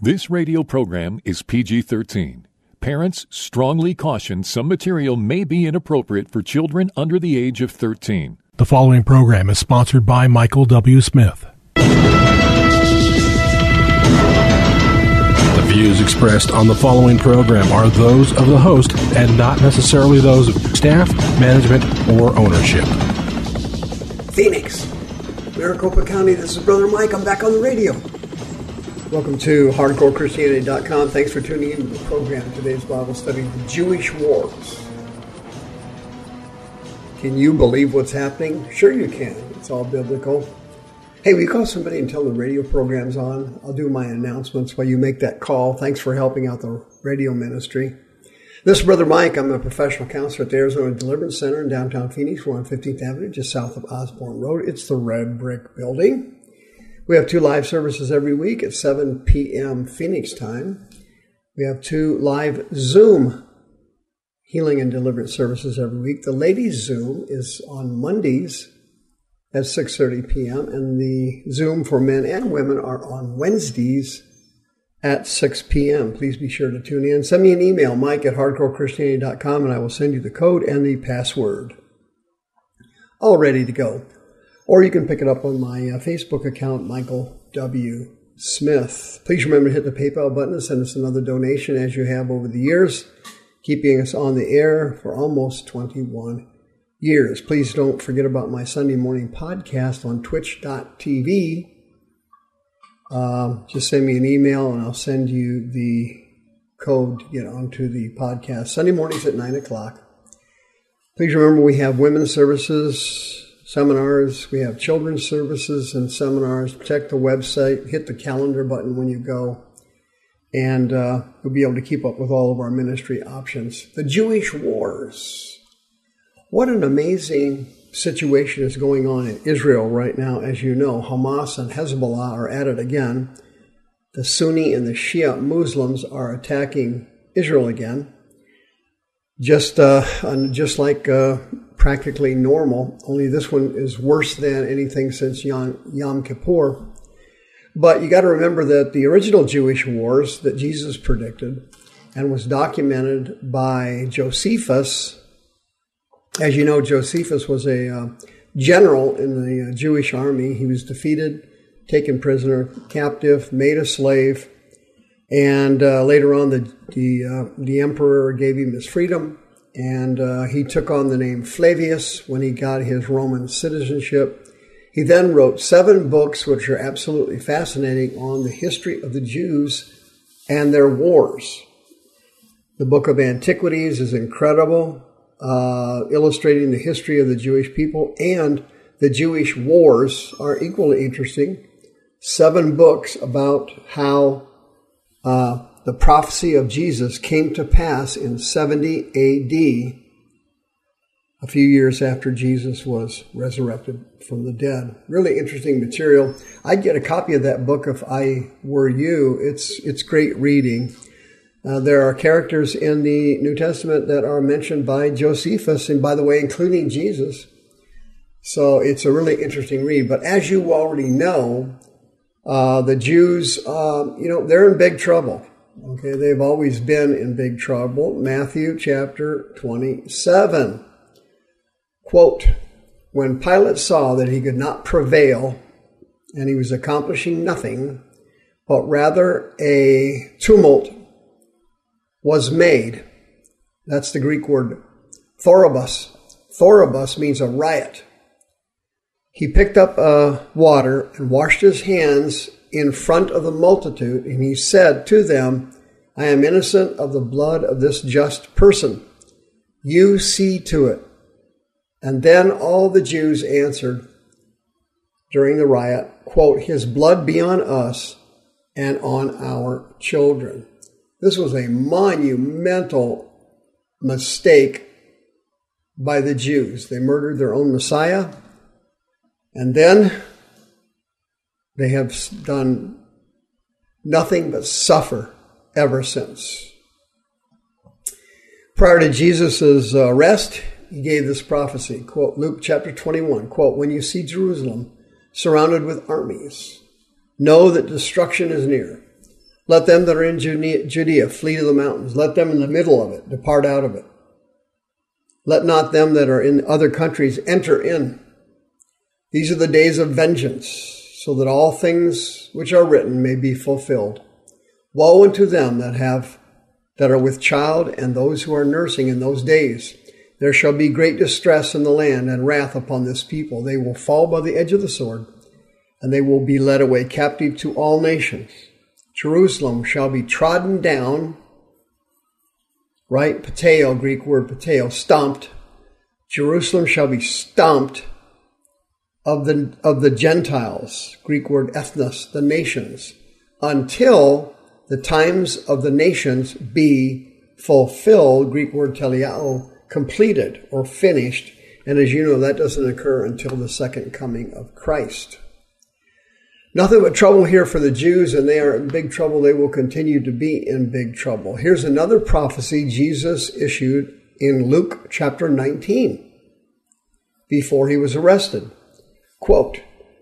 This radio program is PG 13. Parents strongly caution some material may be inappropriate for children under the age of 13. The following program is sponsored by Michael W. Smith. The views expressed on the following program are those of the host and not necessarily those of staff, management, or ownership. Phoenix, Maricopa County. This is Brother Mike. I'm back on the radio. Welcome to HardcoreChristianity.com. Thanks for tuning in to the program. Today's Bible study, the Jewish Wars. Can you believe what's happening? Sure, you can. It's all biblical. Hey, will you call somebody and tell the radio program's on? I'll do my announcements while you make that call. Thanks for helping out the radio ministry. This is Brother Mike. I'm a professional counselor at the Arizona Deliverance Center in downtown Phoenix. We're on 15th Avenue, just south of Osborn Road. It's the Red Brick Building. We have two live services every week at 7 p.m. Phoenix time. We have two live Zoom healing and deliverance services every week. The ladies' Zoom is on Mondays at 6:30 p.m. and the Zoom for men and women are on Wednesdays at 6 p.m. Please be sure to tune in. Send me an email, mike at hardcorechristianity.com, and I will send you the code and the password. All ready to go. Or you can pick it up on my uh, Facebook account, Michael W. Smith. Please remember to hit the PayPal button and send us another donation as you have over the years, keeping us on the air for almost 21 years. Please don't forget about my Sunday morning podcast on twitch.tv. Um, just send me an email and I'll send you the code to get onto the podcast. Sunday mornings at 9 o'clock. Please remember we have women's services seminars. We have children's services and seminars. Check the website, hit the calendar button when you go, and uh, you'll be able to keep up with all of our ministry options. The Jewish Wars. What an amazing situation is going on in Israel right now. As you know, Hamas and Hezbollah are at it again. The Sunni and the Shia Muslims are attacking Israel again. Just, uh, just like uh, practically normal, only this one is worse than anything since Yom, Yom Kippur. But you got to remember that the original Jewish wars that Jesus predicted and was documented by Josephus, as you know, Josephus was a uh, general in the uh, Jewish army. He was defeated, taken prisoner, captive, made a slave, and uh, later on, the the, uh, the emperor gave him his freedom and uh, he took on the name Flavius when he got his Roman citizenship. He then wrote seven books, which are absolutely fascinating, on the history of the Jews and their wars. The book of Antiquities is incredible, uh, illustrating the history of the Jewish people, and the Jewish wars are equally interesting. Seven books about how uh, the prophecy of Jesus came to pass in 70 AD, a few years after Jesus was resurrected from the dead. Really interesting material. I'd get a copy of that book if I were you. It's it's great reading. Uh, there are characters in the New Testament that are mentioned by Josephus, and by the way, including Jesus. So it's a really interesting read. But as you already know, uh, the Jews, uh, you know, they're in big trouble. Okay, they've always been in big trouble. Matthew chapter 27. Quote, when Pilate saw that he could not prevail and he was accomplishing nothing, but rather a tumult was made. That's the Greek word thoribus. Thoribus means a riot. He picked up uh, water and washed his hands in front of the multitude, and he said to them, I am innocent of the blood of this just person. You see to it. And then all the Jews answered during the riot, quote, His blood be on us and on our children. This was a monumental mistake by the Jews. They murdered their own Messiah, and then they have done nothing but suffer ever since. Prior to Jesus' arrest, he gave this prophecy, quote, Luke chapter 21, quote, When you see Jerusalem surrounded with armies, know that destruction is near. Let them that are in Judea flee to the mountains. Let them in the middle of it depart out of it. Let not them that are in other countries enter in. These are the days of vengeance, so that all things which are written may be fulfilled. Woe unto them that have that are with child and those who are nursing in those days. There shall be great distress in the land and wrath upon this people. They will fall by the edge of the sword, and they will be led away captive to all nations. Jerusalem shall be trodden down, right? Pateo, Greek word pateo, stomped. Jerusalem shall be stomped of the, of the Gentiles, Greek word ethnos, the nations, until the times of the nations be fulfilled, Greek word teleao, completed or finished. And as you know, that doesn't occur until the second coming of Christ. Nothing but trouble here for the Jews, and they are in big trouble. They will continue to be in big trouble. Here's another prophecy Jesus issued in Luke chapter 19 before he was arrested. Quote,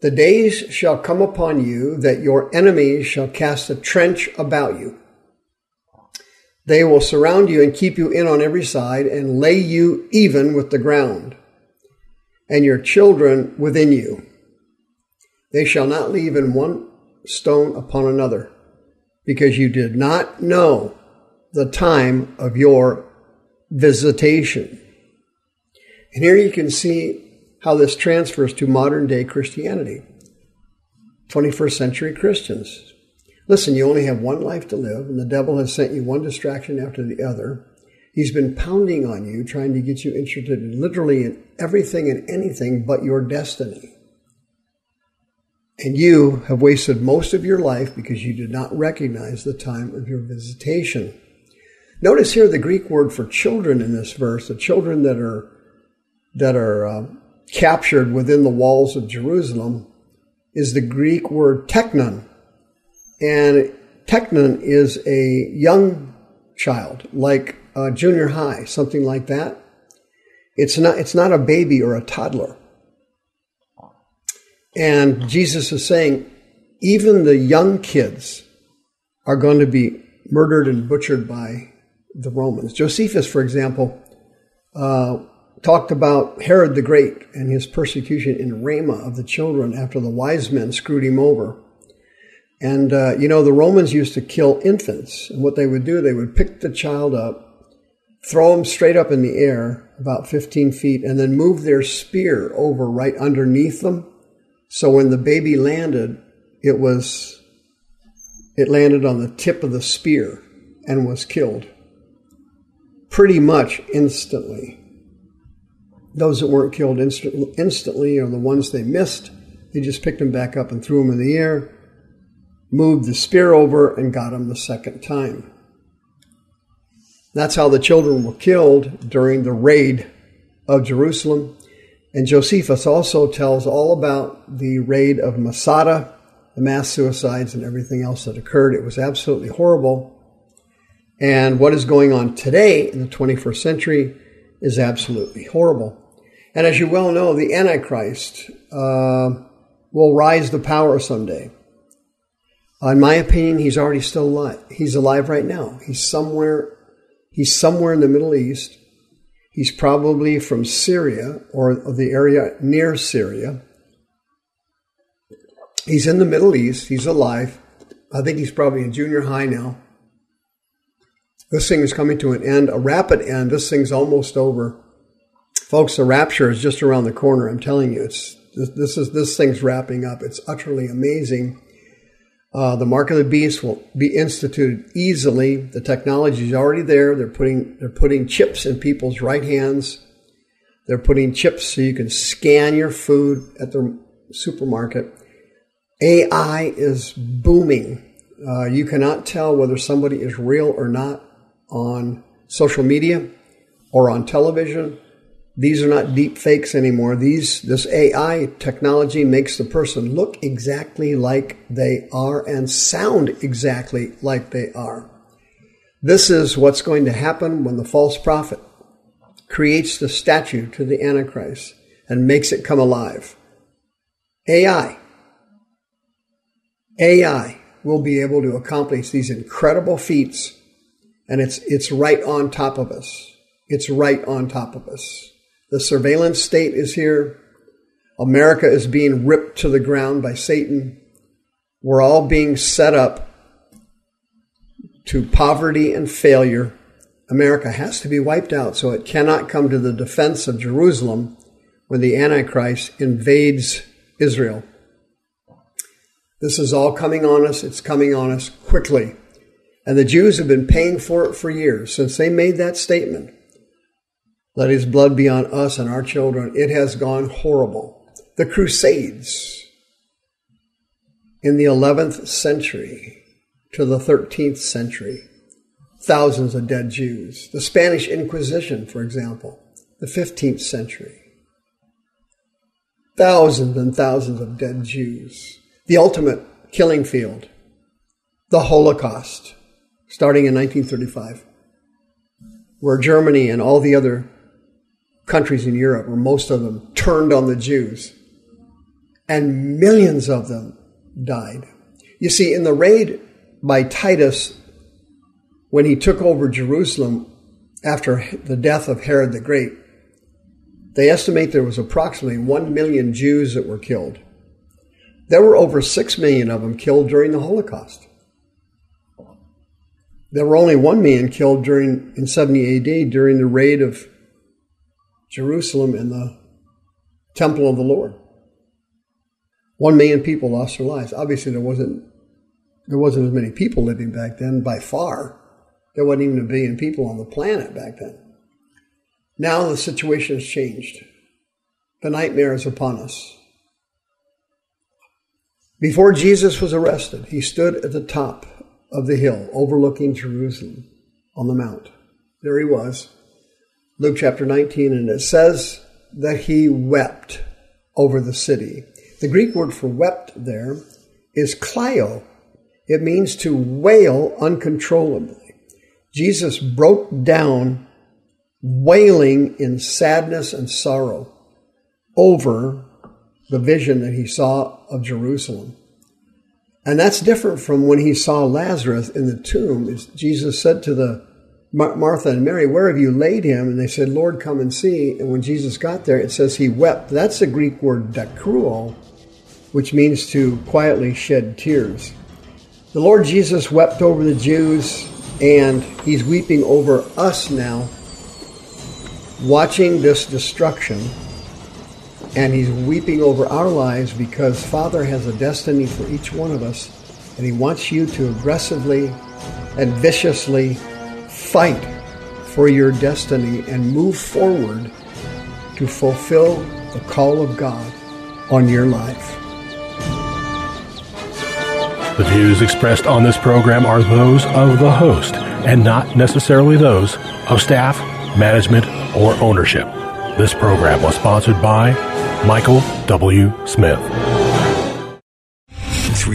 The days shall come upon you that your enemies shall cast a trench about you they will surround you and keep you in on every side and lay you even with the ground, and your children within you. They shall not leave in one stone upon another, because you did not know the time of your visitation. And here you can see how this transfers to modern day Christianity. 21st century Christians. Listen, you only have one life to live, and the devil has sent you one distraction after the other. He's been pounding on you, trying to get you interested literally in everything and anything but your destiny. And you have wasted most of your life because you did not recognize the time of your visitation. Notice here the Greek word for children in this verse, the children that are that are uh, captured within the walls of Jerusalem, is the Greek word teknon, and Teknon is a young child, like a junior high, something like that. It's not, it's not a baby or a toddler. And Jesus is saying, even the young kids are going to be murdered and butchered by the Romans. Josephus, for example, uh, talked about Herod the Great and his persecution in Ramah of the children after the wise men screwed him over. And, uh, you know, the Romans used to kill infants. And what they would do, they would pick the child up, throw him straight up in the air, about 15 feet, and then move their spear over right underneath them. So when the baby landed, it was, it landed on the tip of the spear and was killed pretty much instantly. Those that weren't killed instant, instantly are the ones they missed. They just picked them back up and threw them in the air moved the spear over and got them the second time. That's how the children were killed during the raid of Jerusalem. And Josephus also tells all about the raid of Masada, the mass suicides, and everything else that occurred. It was absolutely horrible. And what is going on today in the 21st century is absolutely horrible. And as you well know, the Antichrist uh, will rise to power someday. In my opinion, he's already still alive. He's alive right now. He's somewhere. He's somewhere in the Middle East. He's probably from Syria or the area near Syria. He's in the Middle East. He's alive. I think he's probably in junior high now. This thing is coming to an end, a rapid end. This thing's almost over. Folks, the rapture is just around the corner. I'm telling you, it's this, is this thing's wrapping up. It's utterly amazing uh, the mark of the beast will be instituted easily. The technology is already there. They're putting they're putting chips in people's right hands. They're putting chips so you can scan your food at the supermarket. AI is booming Uh, you cannot tell whether somebody is real or not on social media or on television. These are not deep fakes anymore. These, this AI technology makes the person look exactly like they are and sound exactly like they are. This is what's going to happen when the false prophet creates the statue to the Antichrist and makes it come alive. AI. AI will be able to accomplish these incredible feats, and it's, it's right on top of us. It's right on top of us. The surveillance state is here. America is being ripped to the ground by Satan. We're all being set up to poverty and failure. America has to be wiped out so it cannot come to the defense of Jerusalem when the Antichrist invades Israel. This is all coming on us. It's coming on us quickly. And the Jews have been paying for it for years since they made that statement. Let his blood be on us and our children. It has gone horrible. The Crusades in the 11th century to the 13th century, thousands of dead Jews. The Spanish Inquisition, for example, the 15th century, thousands and thousands of dead Jews. The ultimate killing field, the Holocaust, starting in 1935, where Germany and all the other countries in Europe, or most of them, turned on the Jews, and millions of them died. You see, in the raid by Titus, when he took over Jerusalem after the death of Herod the Great, they estimate there was approximately 1 million Jews that were killed. There were over 6 million of them killed during the Holocaust. There were only 1 million killed during in 70 AD during the raid of Jerusalem and the temple of the Lord. 1 million people lost their lives. Obviously there wasn't there wasn't as many people living back then by far. There wasn't even a billion people on the planet back then. Now the situation has changed. The nightmare is upon us. Before Jesus was arrested, he stood at the top of the hill overlooking Jerusalem on the mount. There he was, Luke chapter 19, and it says that he wept over the city. The Greek word for wept there is klio. It means to wail uncontrollably. Jesus broke down wailing in sadness and sorrow over the vision that he saw of Jerusalem. And that's different from when he saw Lazarus in the tomb. Jesus said to the Martha and Mary, Where have you laid him? And they said, Lord, come and see. And when Jesus got there, it says he wept. That's the Greek word dakruo, which means to quietly shed tears. The Lord Jesus wept over the Jews, and he's weeping over us now watching this destruction, and He's weeping over our lives because Father has a destiny for each one of us, and He wants you to aggressively and viciously fight for your destiny and move forward to fulfill the call of God on your life. The views expressed on this program are those of the host and not necessarily those of staff, management, or ownership. This program was sponsored by Michael W. Smith.